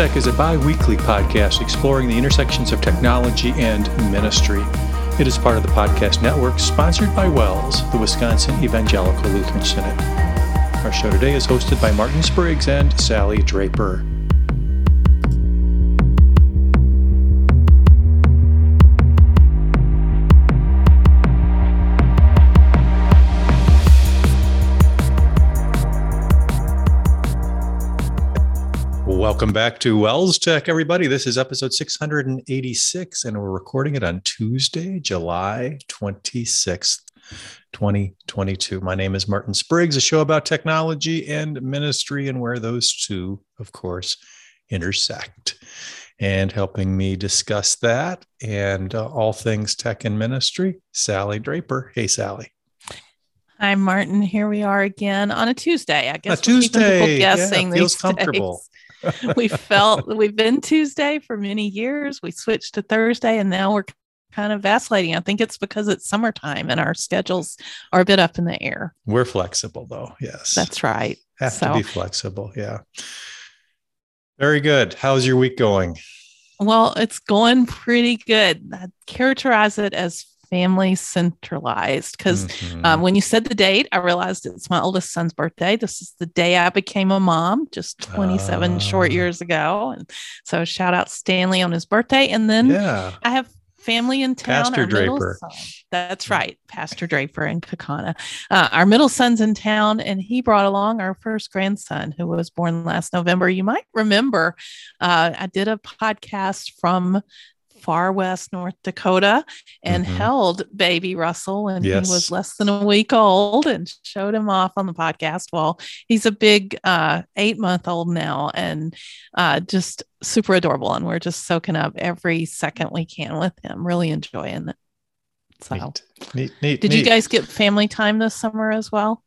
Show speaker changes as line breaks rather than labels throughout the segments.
Tech is a bi weekly podcast exploring the intersections of technology and ministry. It is part of the podcast network sponsored by WELS, the Wisconsin Evangelical Lutheran Synod. Our show today is hosted by Martin Spriggs and Sallie Draper. Welcome back to WELS Tech, everybody. This is episode 686, and we're recording it on Tuesday, July 26th, 2022. My name is Martin Spriggs, a show about technology and ministry, and where those two, of course, intersect. And helping me discuss that and uh, all things tech and ministry, Sallie Draper. Hey, Sallie.
Hi, Martin. Here we are again on a Tuesday. I guess
a Tuesday.
People guessing
yeah, feels comfortable.
Days. we felt we've been Tuesday for many years. We switched to Thursday and now we're kind of vacillating. I think it's because it's summertime and our schedules are a bit up in the air.
We're flexible though. Yes.
That's right.
Have so, to be flexible. Yeah. Very good. How's your week going?
Well, it's going pretty good. I'd characterize it as family centralized because mm-hmm. um, when you said the date, I realized it's my oldest son's birthday. This is the day I became a mom, just 27 uh, short ah. years ago. And so shout out Stanley on his birthday. And then yeah. I have family in town.
Pastor Draper.
Son, that's right, Pastor Draper in Kaukauna. Uh, our middle son's in town, and he brought along our first grandson, who was born last November. You might remember uh, I did a podcast from far west North Dakota and mm-hmm. held baby Russell when yes. he was less than a week old and showed him off on the podcast. Well, he's a big uh, eight month old now and uh, just super adorable. And we're just soaking up every second we can with him, really enjoying it. So, neat, neat, neat did you guys get family time this summer as well?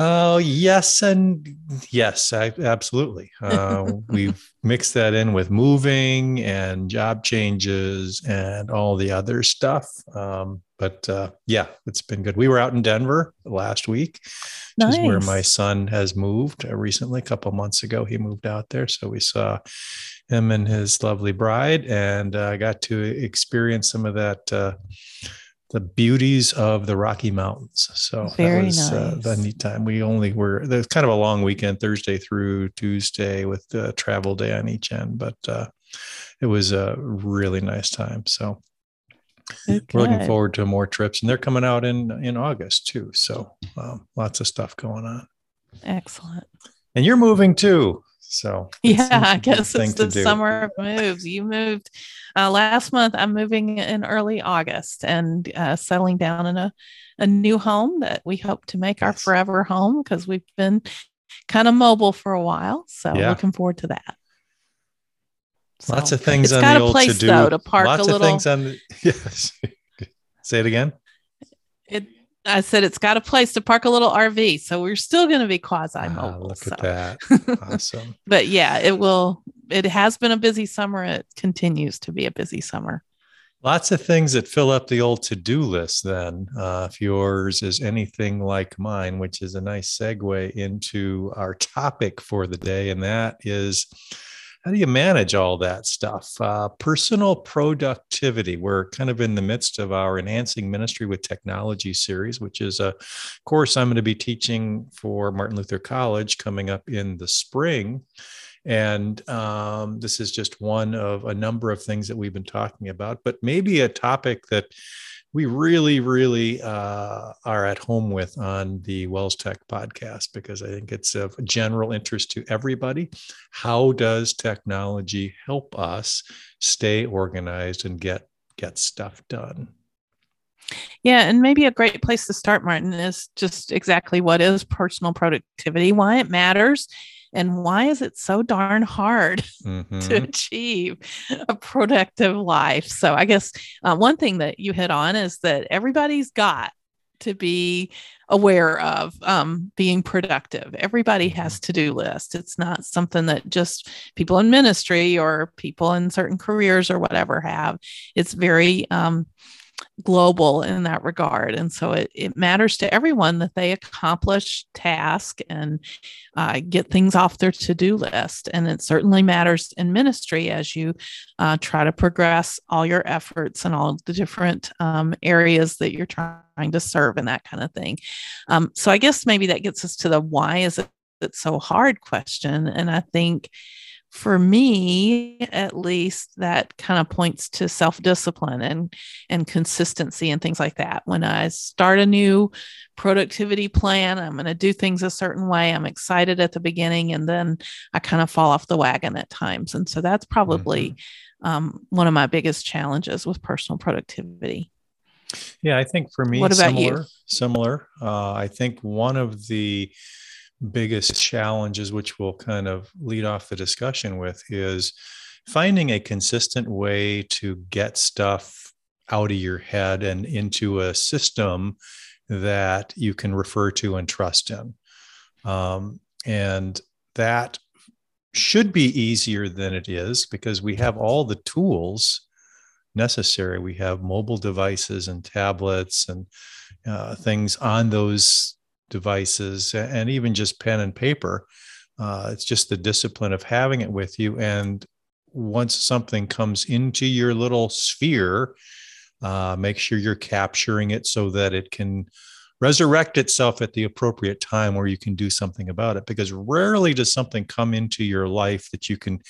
Oh, yes. And yes, I, absolutely. Uh, we've mixed that in with moving and job changes and all the other stuff. Um, but uh, yeah, it's been good. We were out in Denver last week, nice. which is where my son has moved uh, recently. A couple months ago, he moved out there. So we saw him and his lovely bride and uh, got to experience some of that uh, the beauties of the Rocky Mountains. So
Very
that was
uh, nice.
uh, the neat time. We only were there's kind of a long weekend, Thursday through Tuesday, with the travel day on each end, but uh, it was a really nice time. So we're looking forward to more trips, and they're coming out in in August too. So um, lots of stuff going on.
Excellent.
And you're moving too. So
yeah, I guess it's the summer of moves. You moved uh, last month. I'm moving in early August and uh, settling down in a, a new home that we hope to make our forever home because we've been kind of mobile for a while. So yeah. looking forward to that.
So Lots of things on the old place, to do.
Though, to park
Lots
a little.
of things on the yes. Say it again.
It I said it's got a place to park a little RV, so we're still going to be quasi mobile. Ah,
look
so.
at that! Awesome.
but yeah, it will. It has been a busy summer. It continues to be a busy summer.
Lots of things that fill up the old to-do list. Then, uh, if yours is anything like mine, which is a nice segue into our topic for the day, and that is how do you manage all that stuff? Uh, personal productivity. We're kind of in the midst of our Enhancing Ministry with Technology series, which is a course I'm going to be teaching for Martin Luther College coming up in the spring. And um, this is just one of a number of things that we've been talking about, but maybe a topic that we really, really uh, are at home with on the WELS Tech podcast because I think it's of general interest to everybody. How does technology help us stay organized and get get stuff done?
Yeah, and maybe a great place to start, Martin, is just exactly what is personal productivity, why it matters, and why is it so darn hard mm-hmm. to achieve a productive life so i guess uh, one thing that you hit on is that everybody's got to be aware of um, being productive everybody mm-hmm. has to-do list it's not something that just people in ministry or people in certain careers or whatever have it's very um, global in that regard. And so it, it matters to everyone that they accomplish tasks and uh, get things off their to do list. And it certainly matters in ministry as you uh, try to progress all your efforts and all the different um, areas that you're trying to serve and that kind of thing. Um, so I guess maybe that gets us to the why is it so hard question. And I think for me at least that kind of points to self-discipline and and consistency and things like that when i start a new productivity plan i'm going to do things a certain way i'm excited at the beginning and then i kind of fall off the wagon at times and so that's probably mm-hmm. um, one of my biggest challenges with personal productivity
yeah i think for me
what about
similar
you?
similar uh, i think one of the biggest challenges, which we'll kind of lead off the discussion with, is finding a consistent way to get stuff out of your head and into a system that you can refer to and trust in. Um, and that should be easier than it is because we have all the tools necessary. We have mobile devices and tablets and uh, things on those devices and even just pen and paper. Uh, it's just the discipline of having it with you. And once something comes into your little sphere, uh, make sure you're capturing it so that it can resurrect itself at the appropriate time where you can do something about it. Because rarely does something come into your life that you can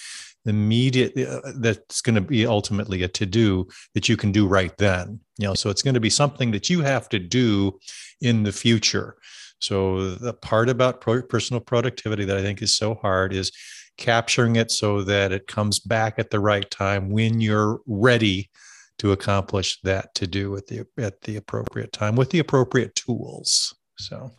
immediately, uh, that's going to be ultimately a to do that you can do right then. You know, so it's going to be something that you have to do in the future. So the part about pro- personal productivity that I think is so hard is capturing it so that it comes back at the right time when you're ready to accomplish that to do at the at the appropriate time with the appropriate tools. So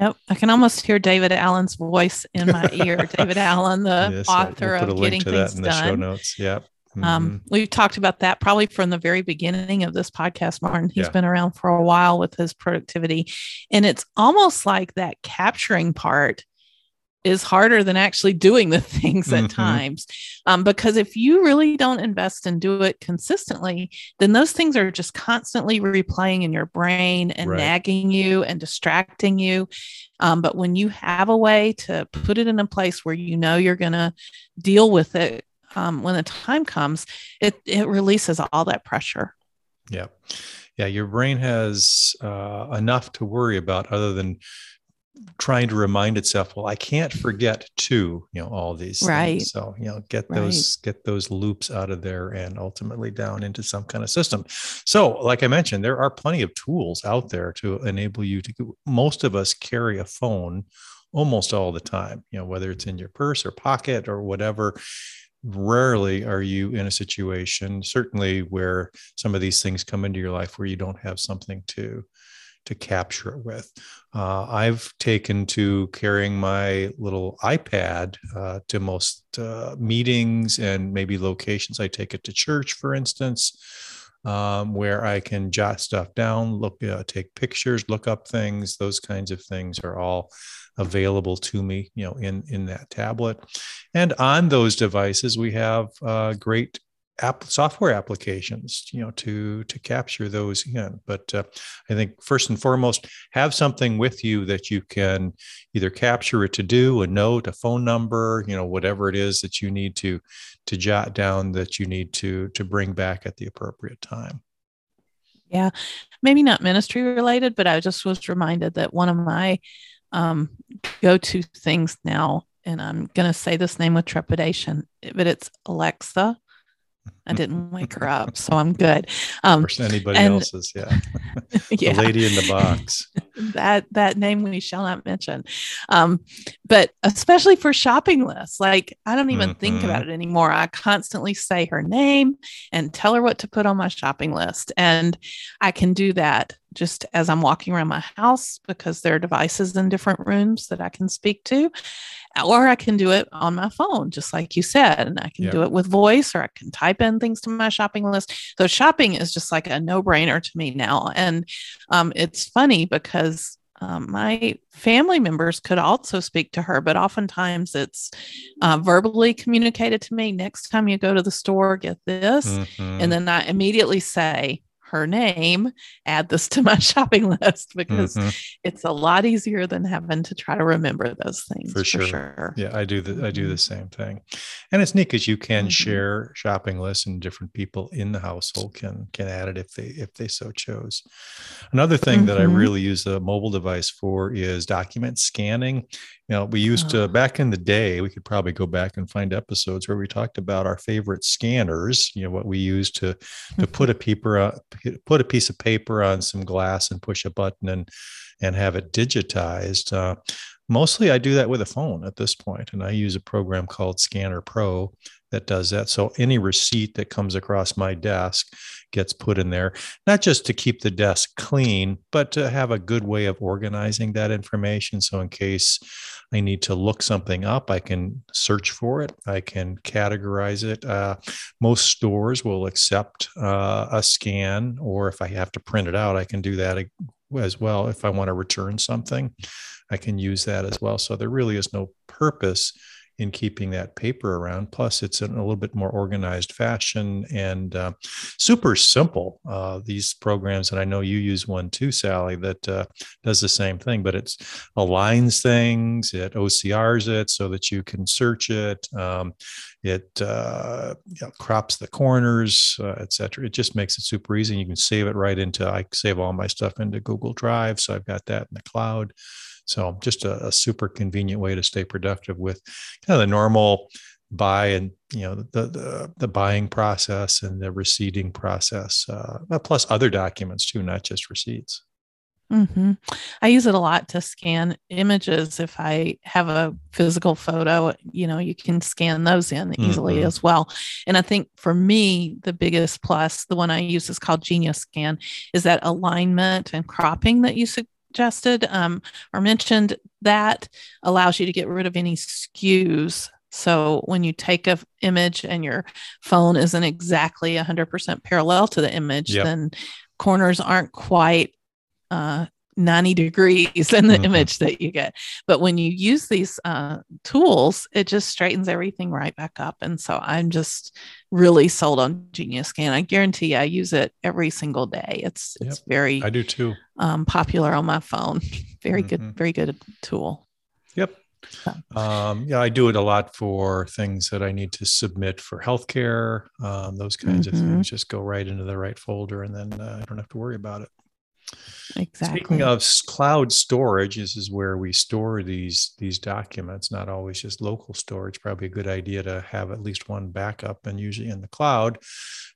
Yep, I can almost hear David Allen's voice in my ear. David Allen, the yes, author we'll of Getting Things Done. show
notes. Yep.
Um, mm-hmm. Um, we've talked about that probably from the very beginning of this podcast, Martin. He's yeah. been around for a while with his productivity. And it's almost like that capturing part is harder than actually doing the things mm-hmm. at times. Um, because if you really don't invest and do it consistently, then those things are just constantly replaying in your brain and right. nagging you and distracting you. Um, but when you have a way to put it in a place where you know you're going to deal with it um, when the time comes, it it releases all that pressure.
Yeah, yeah. Your brain has uh, enough to worry about other than trying to remind itself well i can't forget to you know all these
right
things. so you know get those right. get those loops out of there and ultimately down into some kind of system so like i mentioned there are plenty of tools out there to enable you to most of us carry a phone almost all the time you know whether it's in your purse or pocket or whatever rarely are you in a situation certainly where some of these things come into your life where you don't have something to to capture it with uh, i've taken to carrying my little ipad uh, to most uh, meetings and maybe locations i take it to church for instance um, where I can jot stuff down, look, uh, take pictures, look up things. Those kinds of things are all available to me, you know, in in that tablet. And on those devices, we have uh, great app software applications, you know, to to capture those in. But uh, I think first and foremost, have something with you that you can either capture a to do, a note, a phone number, you know, whatever it is that you need to to jot down that you need to to bring back at the appropriate time.
Yeah, maybe not ministry related, but I just was reminded that one of my um, go to things now, and I'm going to say this name with trepidation, but it's Alexa. I didn't wake her up, so I'm good.
Um, anybody and, else's, yeah. yeah. the lady in the box.
that that name we shall not mention. Um, but especially for shopping lists, like I don't even mm-hmm. think about it anymore. I constantly say her name and tell her what to put on my shopping list, and I can do that just as I'm walking around my house because there are devices in different rooms that I can speak to, or I can do it on my phone, just like you said, and I can do it with voice or I can type in things to my shopping list. So shopping is just like a no brainer to me now. And um, it's funny because um, my family members could also speak to her, but oftentimes it's uh, verbally communicated to me. Next time you go to the store, get this. Mm-hmm. And then I immediately say, her name, add this to my shopping list because mm-hmm. it's a lot easier than having to try to remember those things.
For sure. For sure. Yeah, I do the I do the mm-hmm. same thing. And it's neat because you can mm-hmm. share shopping lists and different people in the household can can add it if they if they so chose. Another thing mm-hmm. that I mm-hmm. really use a mobile device for is document scanning. You know, we used to oh. back in the day, we could probably go back and find episodes where we talked about our favorite scanners, you know, what we use to to put a paper put a piece of paper on some glass and push a button and and have it digitized. Uh, mostly I do that with a phone at this point, and I use a program called Scanner Pro that does that. So any receipt that comes across my desk gets put in there, not just to keep the desk clean, but to have a good way of organizing that information. So in case I need to look something up, I can search for it, I can categorize it. Uh, most stores will accept uh, a scan, or if I have to print it out, I can do that as well. If I want to return something, I can use that as well. So there really is no purpose in keeping that paper around. Plus, it's in a little bit more organized fashion and uh, super simple. Uh, these programs, and I know you use one too, Sallie, that uh, does the same thing, but it aligns things, it OCRs it so that you can search it. Um, it uh, you know, crops the corners, uh, etc. It just makes it super easy. You can save it right into. I save all my stuff into Google Drive, so I've got that in the cloud. So just a, a super convenient way to stay productive with kind of the normal buy and you know the the, the buying process and the receipting process, uh, plus other documents too, not just receipts.
Mm-hmm. I use it a lot to scan images. If I have a physical photo, you know, you can scan those in easily mm-hmm. as well. And I think for me, the biggest plus, the one I use is called Genius Scan, is that alignment and cropping that you suggested um, or mentioned, that allows you to get rid of any skews. So when you take an image and your phone isn't exactly 100% parallel to the image, yep. then corners aren't quite uh, 90 degrees in the mm-hmm. image that you get. But when you use these uh, tools, it just straightens everything right back up. And so I'm just really sold on Genius Scan. I guarantee I use it every single day. It's yep. it's very
I do too.
Um, popular on my phone. very mm-hmm. good, very good tool.
Yep. Um, yeah, I do it a lot for things that I need to submit for healthcare. Um, those kinds mm-hmm. of things just go right into the right folder, and then uh, I don't have to worry about it.
Exactly.
Speaking of cloud storage, this is where we store these these documents. Not always just local storage. Probably a good idea to have at least one backup, and usually in the cloud.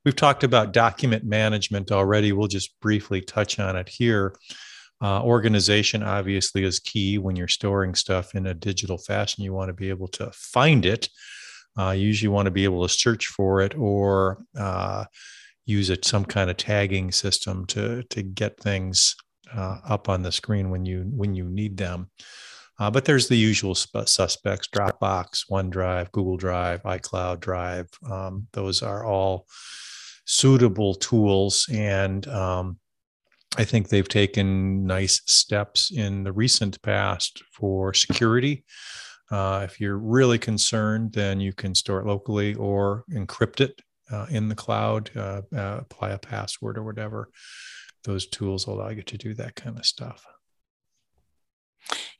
We've talked about document management already. We'll just briefly touch on it here. Uh, organization obviously is key when you're storing stuff in a digital fashion. You want to be able to find it. Uh, you usually want to be able to search for it or uh, use it some kind of tagging system to to get things uh, up on the screen when you when you need them. Uh, but there's the usual sp- suspects: Dropbox, OneDrive, Google Drive, iCloud Drive. Um, those are all suitable tools, and um, I think they've taken nice steps in the recent past for security. Uh, if you're really concerned, then you can store it locally or encrypt it uh, in the cloud, uh, uh, apply a password or whatever. Those tools allow you to do that kind of stuff.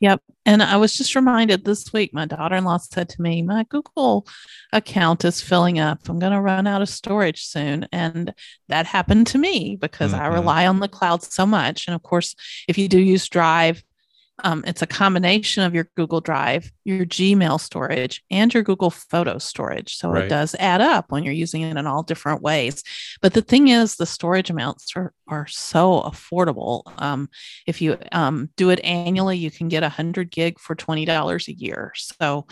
Yep. And I was just reminded this week, my daughter in law said to me, My Google account is filling up. I'm going to run out of storage soon. And that happened to me because mm-hmm. I rely on the cloud so much. And of course, if you do use Drive, um, it's a combination of your Google Drive, your Gmail storage, and your Google Photo storage. So right. it does add up when you're using it in all different ways. But the thing is, the storage amounts are, are so affordable. Um, if you um, do it annually, you can get 100 gig for $20 a year. So,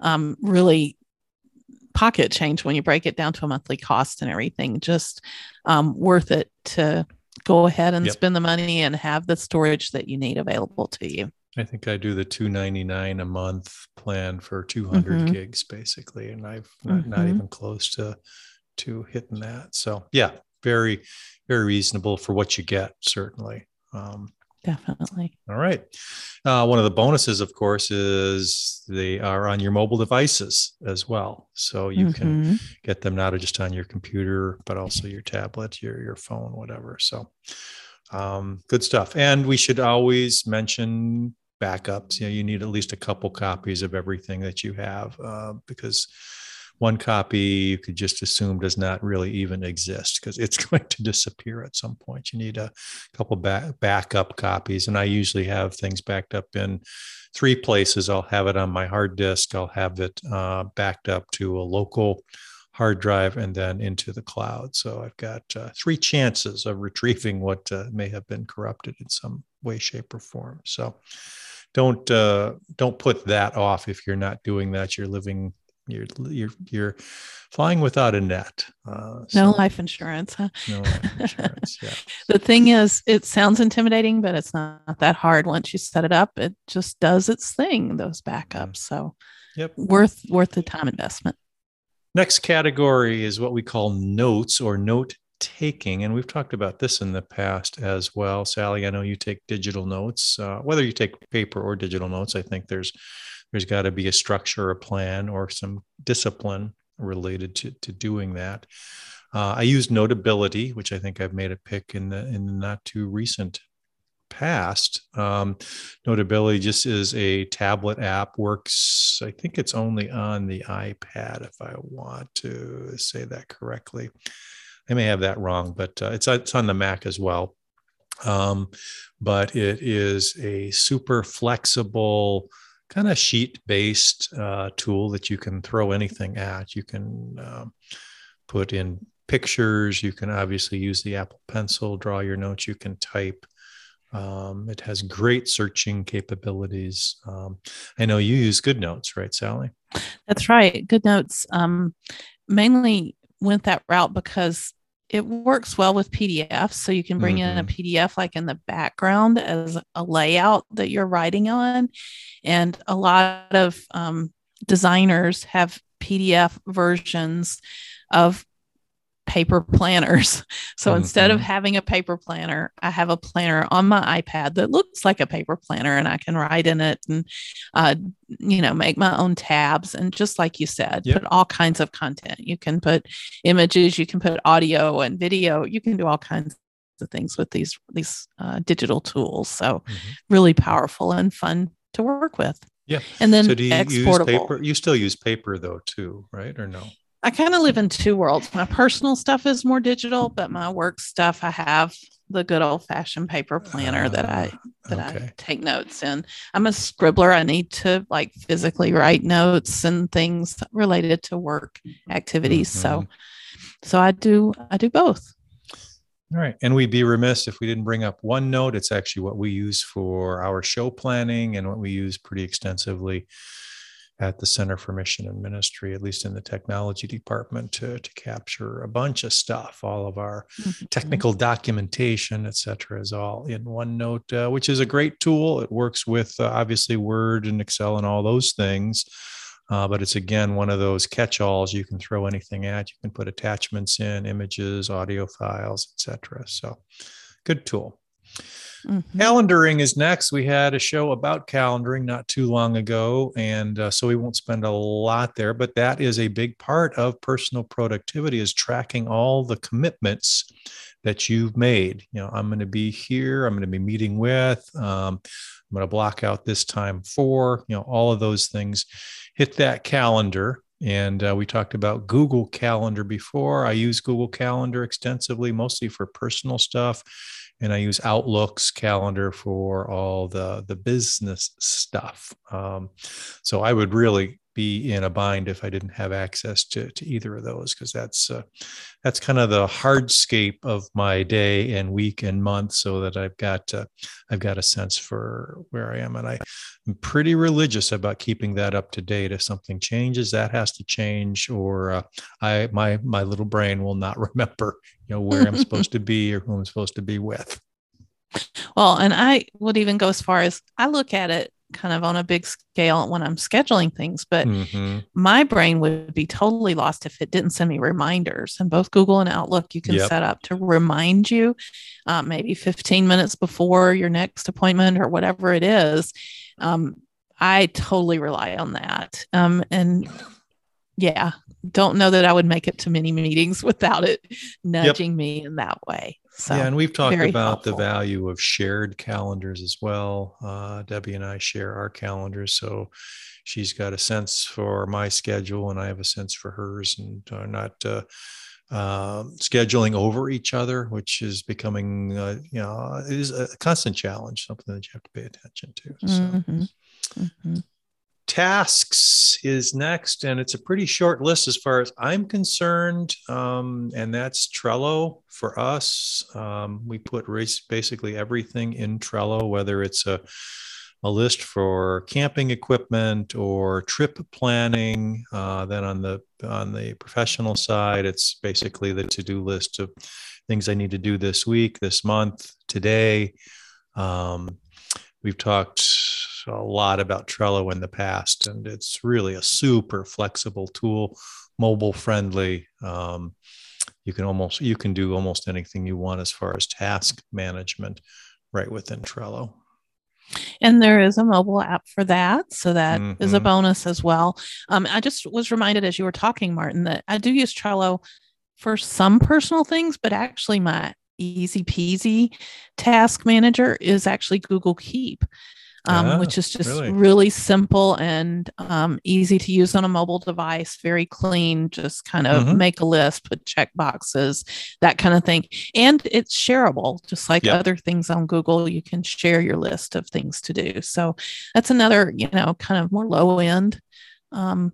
um, really, pocket change when you break it down to a monthly cost and everything. Just um, worth it to go ahead and yep. spend the money and have the storage that you need available to you.
I think I do the 299 a month plan for 200 mm-hmm. gigs basically and I've not, mm-hmm. not even close to to hitting that. So, yeah, very very reasonable for what you get certainly. Um,
definitely.
All right. Uh, one of the bonuses, of course, is they are on your mobile devices as well. So you mm-hmm. can get them not just on your computer, but also your tablet, your your phone, whatever. So um, good stuff. And we should always mention backups. You know, you need at least a couple copies of everything that you have uh, because one copy you could just assume does not really even exist because it's going to disappear at some point. You need a couple back, backup copies. And I usually have things backed up in three places. I'll have it on my hard disk, I'll have it uh, backed up to a local hard drive, and then into the cloud. So I've got uh, three chances of retrieving what uh, may have been corrupted in some way, shape, or form. So don't uh, don't put that off if you're not doing that. You're living you're you're you're flying without a net.
Uh, so no life insurance, huh? No life insurance. Yeah. the thing is, it sounds intimidating, but it's not that hard once you set it up. It just does its thing. Those backups, so yep, worth worth the time investment.
Next category is what we call notes or note taking, and we've talked about this in the past as well. Sallie, I know you take digital notes. Uh, whether you take paper or digital notes, I think there's there's got to be a structure, a plan, or some discipline related to, to doing that. Uh, I use Notability, which I think I've made a pick in the in the not too recent past. Um, Notability just is a tablet app. Works. I think it's only on the iPad. If I want to say that correctly, I may have that wrong, but uh, it's it's on the Mac as well. Um, but it is a super flexible kind of sheet based uh, tool that you can throw anything at. You can um, put in pictures. You can obviously use the Apple Pencil, draw your notes. You can type. Um, it has great searching capabilities. Um, I know you use GoodNotes, right, Sallie?
That's right. GoodNotes um, mainly went that route because it works well with PDFs. So you can bring mm-hmm. in a mm-hmm. PDF like in the background as a layout that you're writing on. And a lot of um, designers have PDF versions of paper planners. So mm-hmm. instead of having a paper planner, I have a planner on my iPad that looks like a paper planner and I can write in it and, uh, you know, make my own tabs. And just like you said, yep. put all kinds of content. You can put images, you can put audio and video, you can do all kinds of things with these, these uh, digital tools. So mm-hmm. really powerful and fun to work with.
Yeah.
And then
so do you use paper? You still use paper though, too, right? Or no?
I kind of live in two worlds. My personal stuff is more digital, but my work stuff, I have the good old fashioned paper planner uh, that I that okay. I take notes in. I'm a scribbler. I need to like physically write notes and things related to work activities. Mm-hmm. So so I do I do both.
All right. And we'd be remiss if we didn't bring up OneNote. It's actually what we use for our show planning and what we use pretty extensively at the Center for Mission and Ministry, at least in the technology department, to, to capture a bunch of stuff. All of our mm-hmm. technical documentation, et cetera, is all in OneNote, uh, which is a great tool. It works with uh, obviously Word and Excel and all those things. Uh, but it's again one of those catch-alls you can throw anything at. You can put attachments in, images, audio files, etc. So, good tool. Mm-hmm. Calendaring is next. We had a show about calendaring not too long ago, and uh, so we won't spend a lot there. But that is a big part of personal productivity is tracking all the commitments that you've made. You know, I'm going to be here. I'm going to be meeting with. Um, I'm going to block out this time for. You know, all of those things. Hit that calendar. And uh, we talked about Google Calendar before. I use Google Calendar extensively, mostly for personal stuff and I use Outlook's calendar for all the the business stuff. Um, so I would really be in a bind if I didn't have access to, to either of those because that's uh, that's kind of the hardscape of my day and week and month so that I've got uh, I've got a sense for where I am and I, am pretty religious about keeping that up to date if something changes that has to change or uh, I my my little brain will not remember you know where I'm supposed to be or who I'm supposed to be with
well and I would even go as far as I look at it kind of on a big scale when I'm scheduling things, but mm-hmm. my brain would be totally lost if it didn't send me reminders. And both Google and Outlook, you can yep. set up to remind you uh, maybe 15 minutes before your next appointment or whatever it is. Um, I totally rely on that. Um, and yeah, don't know that I would make it to many meetings without it nudging yep. me in that way. So,
yeah, and we've talked about helpful. the value of shared calendars as well. Uh, Debbie and I share our calendars, so she's got a sense for my schedule, and I have a sense for hers, and are not uh, uh, scheduling over each other, which is becoming, uh, you know, is a constant challenge, something that you have to pay attention to. So. Mm-hmm. Mm-hmm tasks is next, and it's a pretty short list as far as I'm concerned. Um, and that's Trello for us. Um, we put basically everything in Trello, whether it's a a list for camping equipment or trip planning. Uh, then on the on the professional side, it's basically the to do list of things I need to do this week, this month, today. Um, we've talked a lot about Trello in the past, and it's really a super flexible tool, mobile friendly. Um, you can almost you can do almost anything you want as far as task management right within Trello.
And there is a mobile app for that. So that mm-hmm. is a mm-hmm. bonus as well. Um, I just was reminded as you were talking, Martin, that I do use Trello for some personal things, but actually my easy peasy task manager is actually Google Keep um, ah, which is just really? really, simple and um, easy to use on a mobile device, very clean, just kind of mm-hmm. make a list, put check boxes, that kind of thing. And it's shareable, just like yep. other things on Google, you can share your list of things to do. So that's another, you know, kind of more low end um,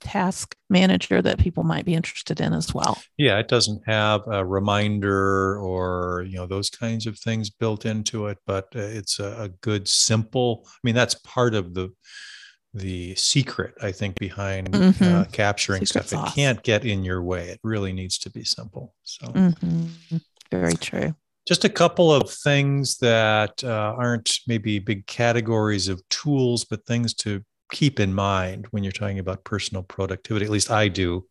task manager that people might be interested in as well.
Yeah, it doesn't have a reminder or you know those kinds of things built into it, but uh, it's a, a good simple. I mean, that's part of the the secret I think behind uh, mm-hmm. uh, capturing secret stuff. Sauce. It can't get in your way. It really needs to be simple. So
mm-hmm. very true.
Just a couple of things that uh, aren't maybe big categories of tools, but things to keep in mind when you're talking about personal productivity at least i do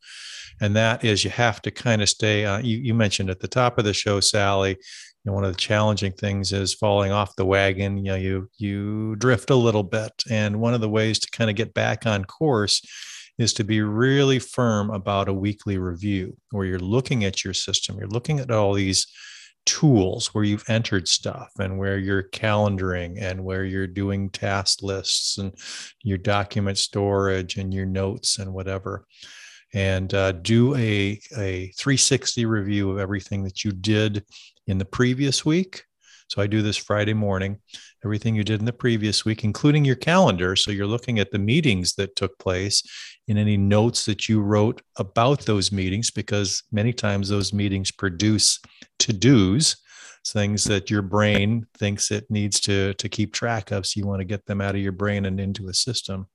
and that is you have to kind of stay on you, you mentioned at the top of the show sallie you know one of the challenging things is falling off the wagon you know you you drift a little bit and one of the ways to kind of get back on course is to be really firm about a weekly review where you're looking at your system you're looking at all these tools where you've entered stuff and where you're calendaring and where you're doing task lists and your document storage and your notes and whatever. And uh, do a, a 360 review of everything that you did in the previous week so i do this friday morning everything you did in the previous week including your calendar. So you're looking at the meetings that took place and any notes that you wrote about those meetings because many times those meetings produce to dos things that your brain thinks it needs to to keep track of so you want to get them out of your brain and into a system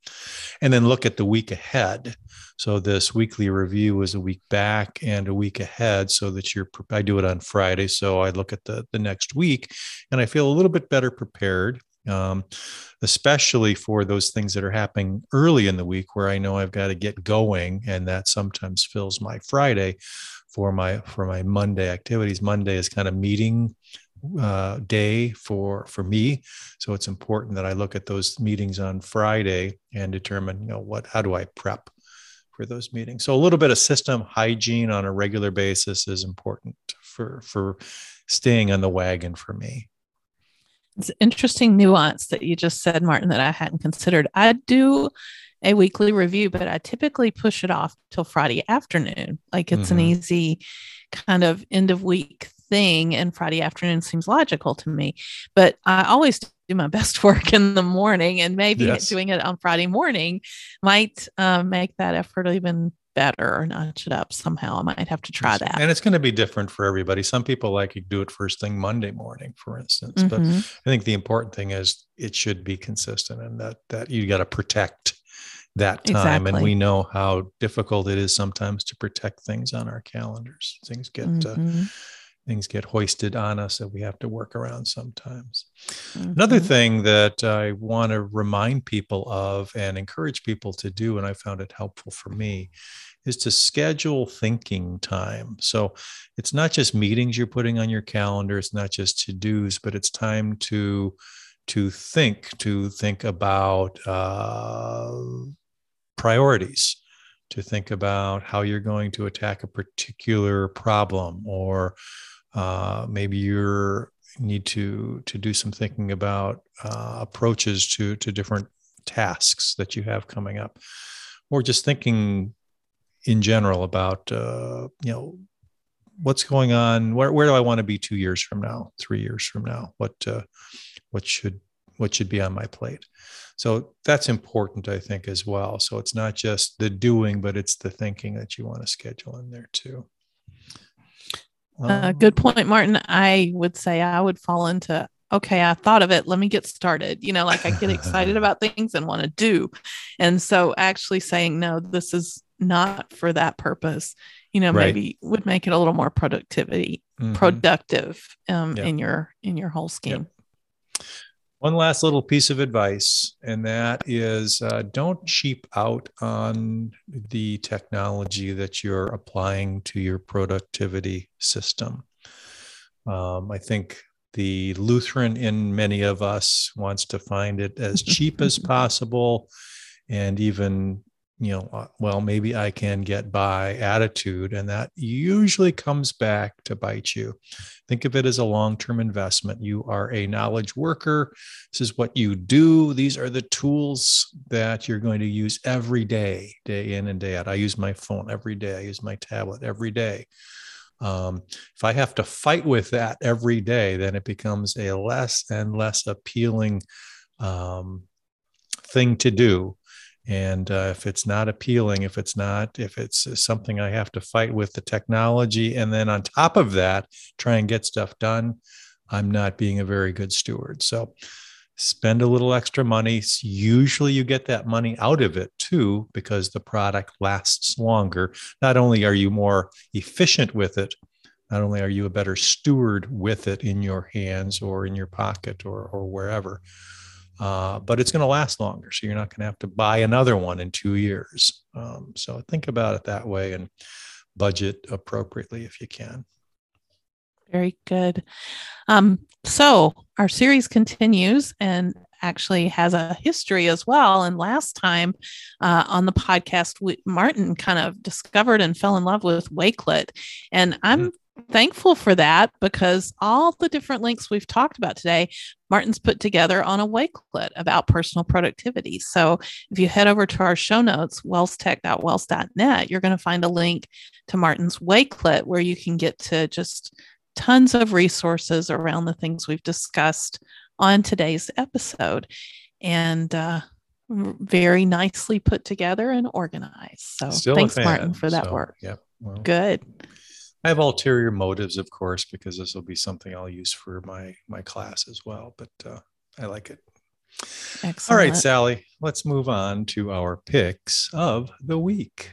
and then look at the week ahead so this weekly review is a week back and a week ahead so that you're i do it on friday so i look at the the next week and i feel a little bit better prepared um, especially for those things that are happening early in the week where I know I've got to get going, and that sometimes fills my Friday for my for my Monday activities. Monday is kind of meeting uh, day for for me, so it's important that I look at those meetings on Friday and determine you know what how do I prep for those meetings. So a little bit of system hygiene on a regular basis is important for for staying on the wagon for me.
It's interesting nuance that you just said, Martin, that I hadn't considered. I do a weekly review, but I typically push it off till Friday afternoon. Like it's mm-hmm. an easy kind of end of week thing, and Friday afternoon seems logical to me. But I always do my best work in the morning, and maybe yes. doing it on Friday morning might uh, make that effort even better or notch it up somehow. I might have to try that.
And it's going to be different for everybody. Some people like you do it first thing Monday morning, for instance. Mm-hmm. But I think the important thing is it should be consistent and that that you got to protect that time. Exactly. And we know how difficult it is sometimes to protect things on our calendars. Things get uh, mm-hmm. uh, things get hoisted on us that we have to work around sometimes. Mm-hmm. Another thing that I want to remind people of and encourage people to do, and I found it helpful for me, is to schedule thinking time. So it's not just meetings you're putting on your calendar, it's not just to dos, but it's time to to think, to think about uh, priorities, to think about how you're going to attack a particular problem, or uh, maybe you're need to to do some thinking about uh, approaches to to different tasks that you have coming up, or just thinking in general about uh, you know what's going on where, where do i want to be two years from now three years from now? What uh, what should what should be on my plate? So that's important i think as well. So it's not just the doing but it's the thinking that you want to schedule in there too
uh, good point martin i would say i would fall into okay, I thought of it. Let me get started. You know, like I get excited about things and want to do. And so actually saying, no, this is not for that purpose, you know, right. maybe would make it a little more productivity, mm-hmm. productive um, in your in your whole scheme. Yep.
One last little piece of advice, and that is uh, don't cheap out on the technology that you're applying to your productivity system. Um, I think the Lutheran in many of us wants to find it as cheap as possible and even you know, uh, well, maybe I can get by attitude. And that usually comes back to bite you. Think of it as a long term investment. You are a knowledge worker. This is what you do. These are the tools that you're going to use every day, day in and day out. I use my phone every day, I use my tablet every day. Um, if I have to fight with that every day, then it becomes a less and less appealing um, thing to do and uh, if it's not appealing if it's not if it's something i have to fight with the technology and then on top of that try and get stuff done i'm not being a very good steward. So spend a little extra money. Usually you get that money out of it too because the product lasts longer. Not only are you more efficient with it not only are you a better steward with it in your hands or in your pocket or, or wherever uh, but it's going to last longer. So you're not going to have to buy another one in two years. Um, so think about it that way and budget appropriately if you can.
Very good. Um, so our series continues and actually has a history as well. And last time uh, on the podcast, we, Martin kind of discovered and fell in love with Wakelet. And I'm mm-hmm thankful for that because all the different links we've talked about today, Martin's put together on a Wakelet about personal productivity. So if you head over to our show notes, welstech.wels.net, you're going to find a link to Martin's Wakelet where you can get to just tons of resources around the things we've discussed on today's episode. And uh, very nicely put together and organized. So Still thanks, Martin, for that so, work.
Yep.
Well, Good.
I have ulterior motives, of course, because this will be something I'll use for my my class as well. But uh, I like it. Excellent. All right, Sallie, let's move on to our picks of the week.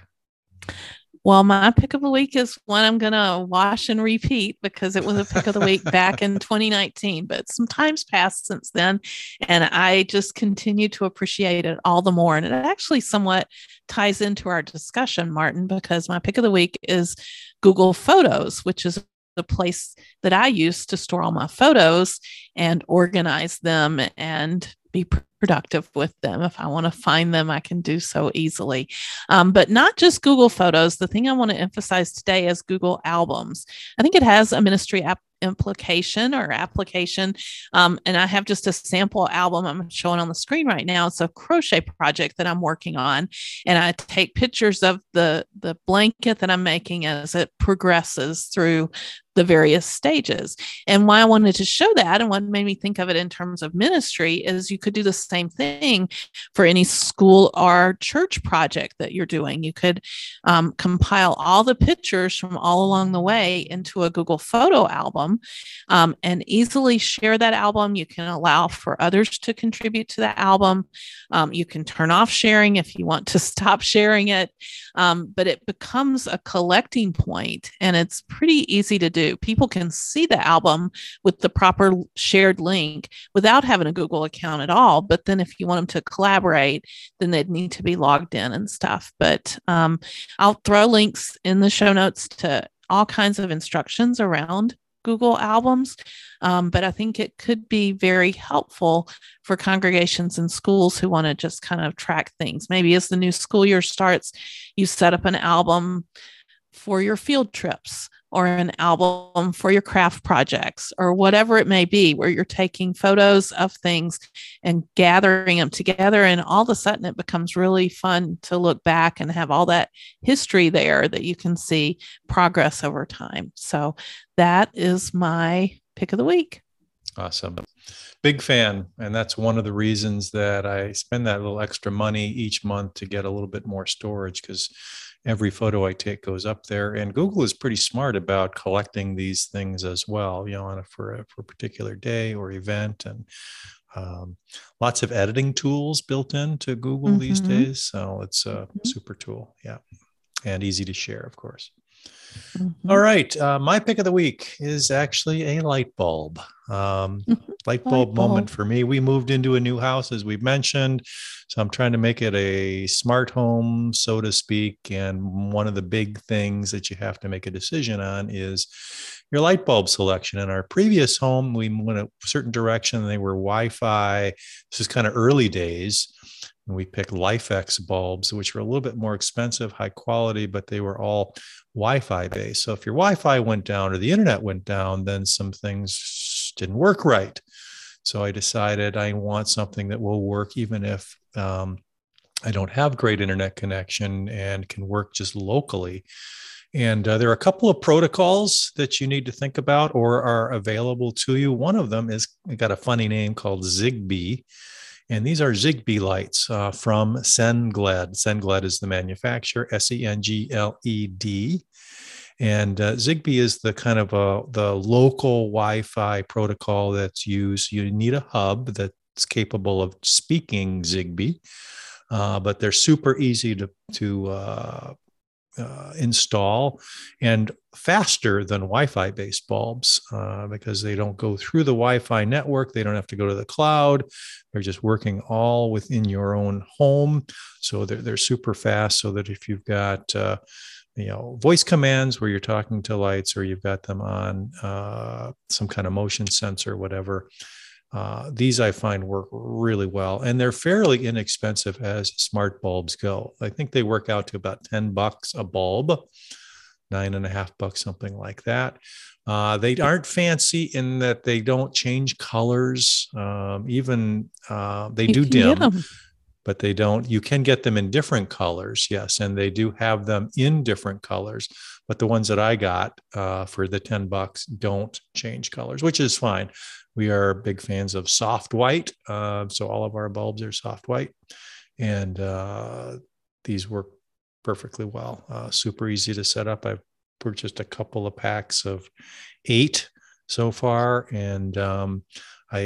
Well, my pick of the week is one I'm going to wash and repeat because it was a pick of the week back in 2019, but some time's passed since then. And I just continue to appreciate it all the more. And it actually somewhat ties into our discussion, Martin, because my pick of the week is Google Photos, which is the place that I use to store all my photos and organize them and be productive with them. If I want to find them, I can do so easily. Um, but not just Google Photos. The thing I want to emphasize today is Google Albums. I think it has a ministry app implication or application. Um, and I have just a sample album I'm showing on the screen right now. It's a crochet project that I'm working on. And I take pictures of the, the blanket that I'm making as it progresses through the various stages. And why I wanted to show that and what made me think of it in terms of ministry is you could do the same thing for any school or church project that you're doing. You could um, compile all the pictures from all along the way into a Google photo album um, and easily share that album. You can allow for others to contribute to the album. Um, you can turn off sharing if you want to stop sharing it, um, but it becomes a collecting point and it's pretty easy to do. People can see the album with the proper shared link without having a Google account at all. But then if you want them to collaborate, then they'd need to be logged in and stuff. But um, I'll throw links in the show notes to all kinds of instructions around Google albums. Um, but I think it could be very helpful for congregations and schools who want to just kind of track things. Maybe as the new school year starts, you set up an album for your field trips or an album for your craft projects or whatever it may be, where you're taking photos of things and gathering them together. And all of a sudden, it becomes really fun to look back and have all that history there that you can see progress over time. So that is my pick of the week.
Awesome. Big fan. And that's one of the reasons that I spend that little extra money each month to get a little bit more storage because every photo I take goes up there. And Google is pretty smart about collecting these things as well, you know, on a, for, a, for a particular day or event. And um, lots of editing tools built into Google mm-hmm. these days. So it's a mm-hmm. super tool. Yeah. And easy to share, of course. Mm-hmm. All right. Uh, my pick of the week is actually a light bulb. Um, mm-hmm. light, bulb light bulb moment for me. We moved into a new house, as we've mentioned. So I'm trying to make it a smart home, so to speak. And one of the big things that you have to make a decision on is your light bulb selection. In our previous home, we went a certain direction. They were Wi Fi. This is kind of early days and we picked LIFX bulbs, which were a little bit more expensive, high quality, but they were all Wi-Fi based. So if your Wi-Fi went down or the internet went down, then some things didn't work right. So I decided I want something that will work even if um, I don't have great internet connection and can work just locally. And uh, there are a couple of protocols that you need to think about or are available to you. One of them is got a funny name called Zigbee. And these are Zigbee lights uh, from Sengled. Sengled is the manufacturer, S E N G L E D. And uh, Zigbee is the kind of a, the local Wi Fi protocol that's used. You need a hub that's capable of speaking Zigbee, uh, but they're super easy to, to uh, uh, install and faster than Wi-Fi based bulbs uh, because they don't go through the Wi-Fi network. They don't have to go to the cloud. They're just working all within your own home. So they're, they're super fast so that if you've got uh, you know voice commands where you're talking to lights or you've got them on uh, some kind of motion sensor whatever uh, these I find work really well, and they're fairly inexpensive as smart bulbs go. I think they work out to about 10 bucks a bulb, nine and a half bucks, something like that. Uh, they aren't fancy in that they don't change colors. Um, even uh, they you do dim, but they don't. You can get them in different colors, yes, and they do have them in different colors. But the ones that I got uh, for the 10 bucks don't change colors, which is fine. We are big fans of soft white. Uh, so all of our bulbs are soft white. And uh, these work perfectly well. Uh, super easy to set up. I've purchased a couple of packs of eight so far. And um, I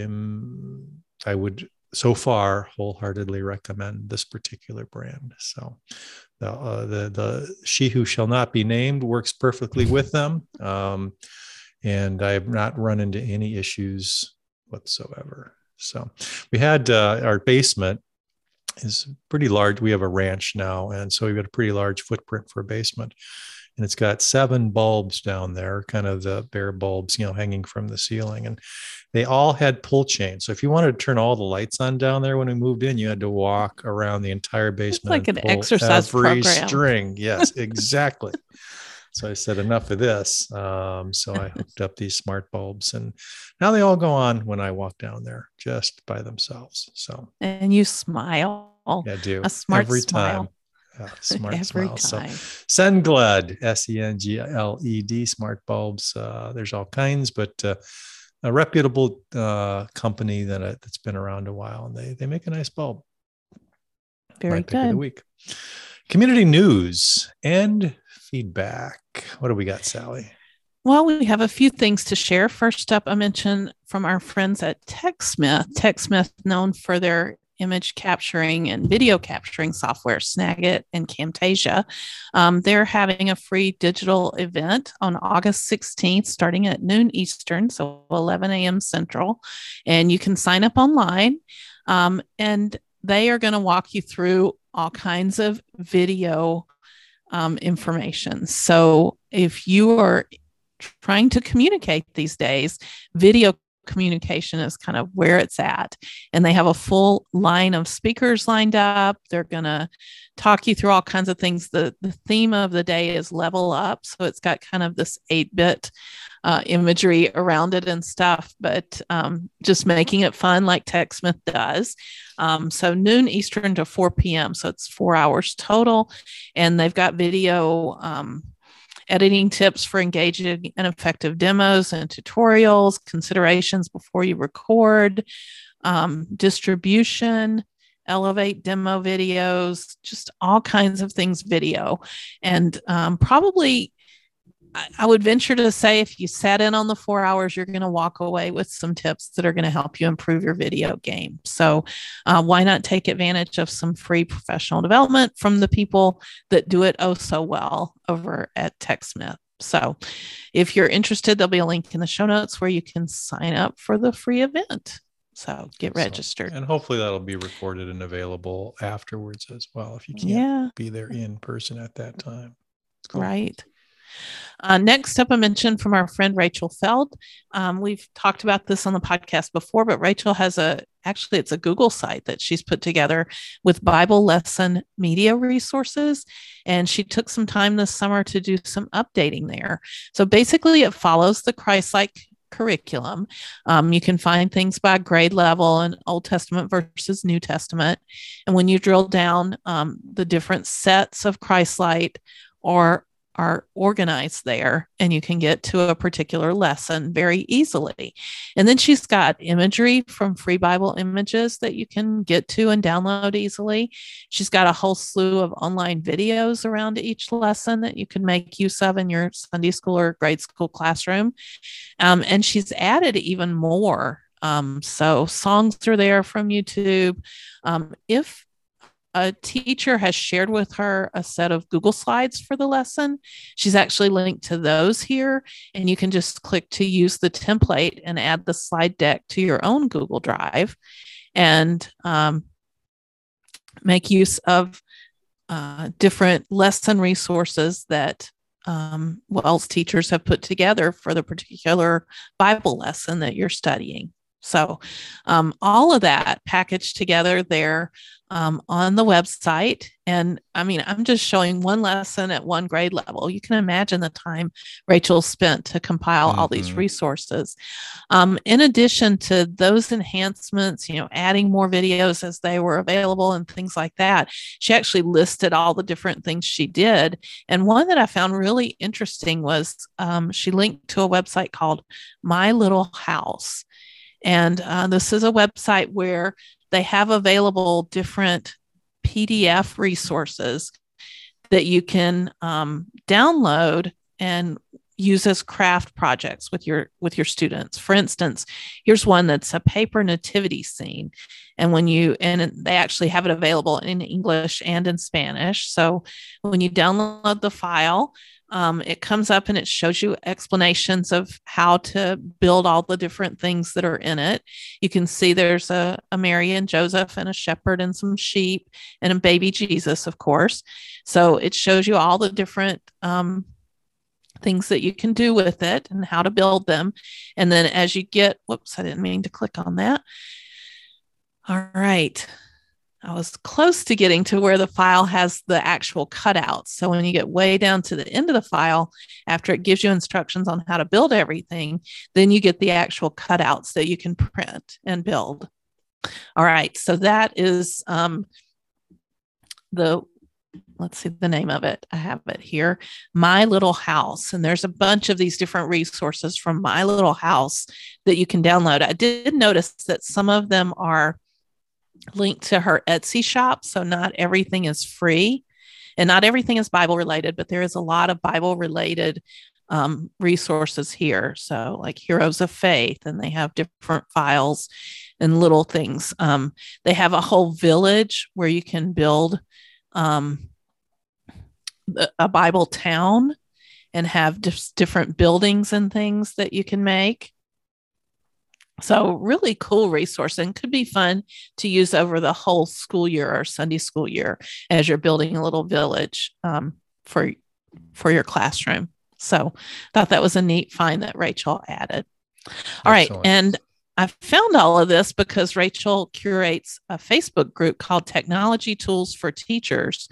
am, I would so far wholeheartedly recommend this particular brand. So the, uh, the, the she who shall not be named works perfectly with them. Um, and I have not run into any issues whatsoever. So we had uh, our basement is pretty large. We have a ranch now, and so we've got a pretty large footprint for a basement. And it's got seven bulbs down there, kind of the bare bulbs, you know, hanging from the ceiling. And they all had pull chains. So if you wanted to turn all the lights on down there when we moved in, you had to walk around the entire basement.
It's like an exercise every program.
string. Yes, exactly. So I said, enough of this. Um, so I hooked up these smart bulbs, and now they all go on when I walk down there just by themselves. So
and you smile.
Yeah, I do
a smart
every
smile.
time. Yeah, smart every smile. Time. So Sengled, S E N G L E D, smart bulbs. Uh, there's all kinds, but uh, a reputable uh, company that uh, that's been around a while, and they they make a nice bulb.
Very My good.
week. Community news and feedback. What do we got, Sallie?
Well, we have a few things to share. First up, I mentioned from our friends at TechSmith. TechSmith, known for their image capturing and video capturing software, Snagit and Camtasia. Um, they're having a free digital event on August 16th, starting at noon Eastern, so 11 a.m. Central. And you can sign up online. Um, and they are going to walk you through all kinds of video um, information. So if you are trying to communicate these days, video communication is kind of where it's at. And they have a full line of speakers lined up. They're going to talk you through all kinds of things. The, the theme of the day is level up. So it's got kind of this 8 bit uh, imagery around it and stuff, but um, just making it fun like TechSmith does. Um, so noon Eastern to 4 p.m. So it's four hours total. And they've got video. Um, editing tips for engaging and effective demos and tutorials, considerations before you record, um, distribution, elevate demo videos, just all kinds of things video. And um, probably I would venture to say if you sat in on the four hours, you're going to walk away with some tips that are going to help you improve your video game. So, uh, why not take advantage of some free professional development from the people that do it oh so well over at TechSmith? So, if you're interested, there'll be a link in the show notes where you can sign up for the free event. So, get registered.
and hopefully, that'll be recorded and available afterwards as well if you can't yeah. be there in person at that time.
Cool. Right. Uh, next up, a mention from our friend Rachel Feld. Um, we've talked about this on the podcast before, but Rachel has a actually it's a Google site that she's put together with Bible lesson media resources, and she took some time this summer to do some updating there. So basically, it follows the Christ-Light curriculum. Um, you can find things by grade level and Old Testament versus New Testament. And when you drill down um, the different sets of Christ-Light or are organized there and you can get to a particular lesson very easily. And then she's got imagery from free Bible images that you can get to and download easily. She's got a whole slew of online videos around each lesson that you can make use of in your Sunday school or grade school classroom. Um, and she's added even more. Um, so songs are there from YouTube. Um, if a teacher has shared with her a set of Google Slides for the lesson. She's actually linked to those here, and you can just click to use the template and add the slide deck to your own Google Drive and um, make use of uh, different lesson resources that um, WELS teachers have put together for the particular Bible lesson that you're studying. So, um, all of that packaged together there um, on the website. And I mean, I'm just showing one lesson at one grade level. You can imagine the time Rachel spent to compile mm-hmm. all these mm-hmm. resources. Um, in addition to those enhancements, you know, adding more videos as they were available and things like that, she actually listed all the different things she did. And one that I found really interesting was um, she linked to a website called My Little House. And uh, this is a website where they have available different PDF resources that you can um, download and use as craft projects with your with your students for instance here's one that's a paper nativity scene and when you and they actually have it available in english and in spanish so when you download the file um, it comes up and it shows you explanations of how to build all the different things that are in it. You can see there's a, a Mary and Joseph and a shepherd and some sheep and a baby Jesus, of course. So it shows you all the different um, things that you can do with it and how to build them. And then as you get, whoops, I didn't mean to click on that. All right. I was close to getting to where the file has the actual cutouts. So when you get way down to the end of the file, after it gives you instructions on how to build everything, then you get the actual cutouts that you can print and build. All right, so that is um, the let's see the name of it. I have it here My Little House. And there's a bunch of these different resources from My Little House that you can download. I did notice that some of them are linked to her Etsy shop. So not everything is free and not everything is Bible related, but there is a lot of Bible related um, resources here. So, like Heroes of Faith, and they have different files and little things. Um, they have a whole village where you can build um, a Bible town and have different buildings and things that you can make. So, really cool resource and could be fun to use over the whole school year or Sunday school year as you're building a little village um, for for your classroom. So, thought that was a neat find that Rachel added. All Excellent. right, and I found all of this because Rachel curates a Facebook group called Technology Tools for Teachers.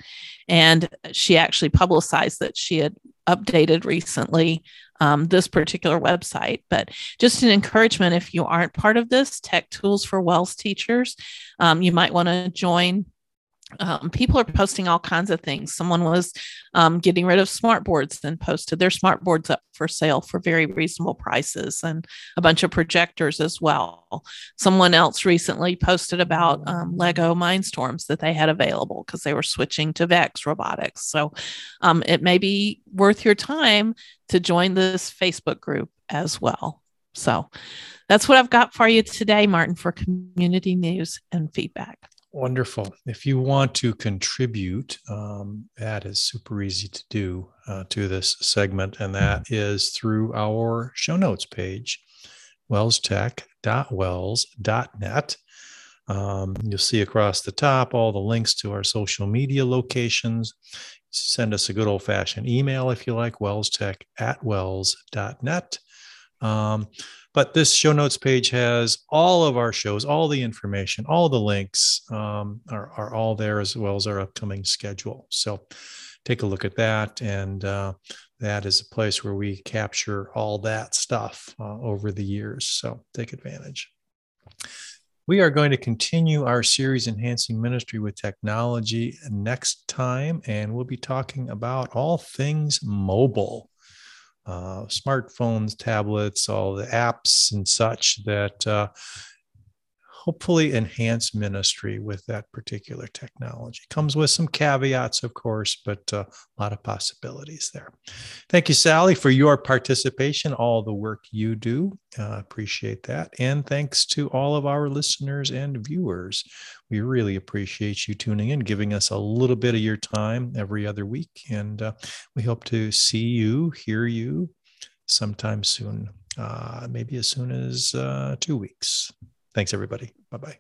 And she actually publicized that she had updated recently um, this particular website. But just an encouragement if you aren't part of this, Tech Tools for WELS Teachers, um, you might want to join um, people are posting all kinds of things. Someone was um, getting rid of smart boards and posted their smart boards up for sale for very reasonable prices and a bunch of projectors as well. Someone else recently posted about um, Lego Mindstorms that they had available because they were switching to Vex robotics. So um, it may be worth your time to join this Facebook group as well. So that's what I've got for you today, Martin, for community news and feedback.
Wonderful. If you want to contribute, um, that is super easy to do uh, to this segment, and that is through our show notes page, welstech.wels.net. Um, you'll see across the top all the links to our social media locations. Send us a good old fashioned email if you like, welstech at wels.net. Um, but this show notes page has all of our shows, all the information, all the links um, are, are all there as well as our upcoming schedule. So take a look at that. And uh, that is a place where we capture all that stuff uh, over the years. So take advantage. We are going to continue our series Enhancing Ministry with Technology next time, and we'll be talking about all things mobile uh, smartphones, tablets, all the apps and such that uh, hopefully enhance ministry with that particular technology. Comes with some caveats, of course, but uh, a lot of possibilities there. Thank you, Sallie, for your participation, all the work you do. Uh, appreciate that. And thanks to all of our listeners and viewers. We really appreciate you tuning in, giving us a little bit of your time every other week. And uh, we hope to see you, hear you sometime soon, uh, maybe as soon as uh, two weeks. Thanks, everybody. Bye bye.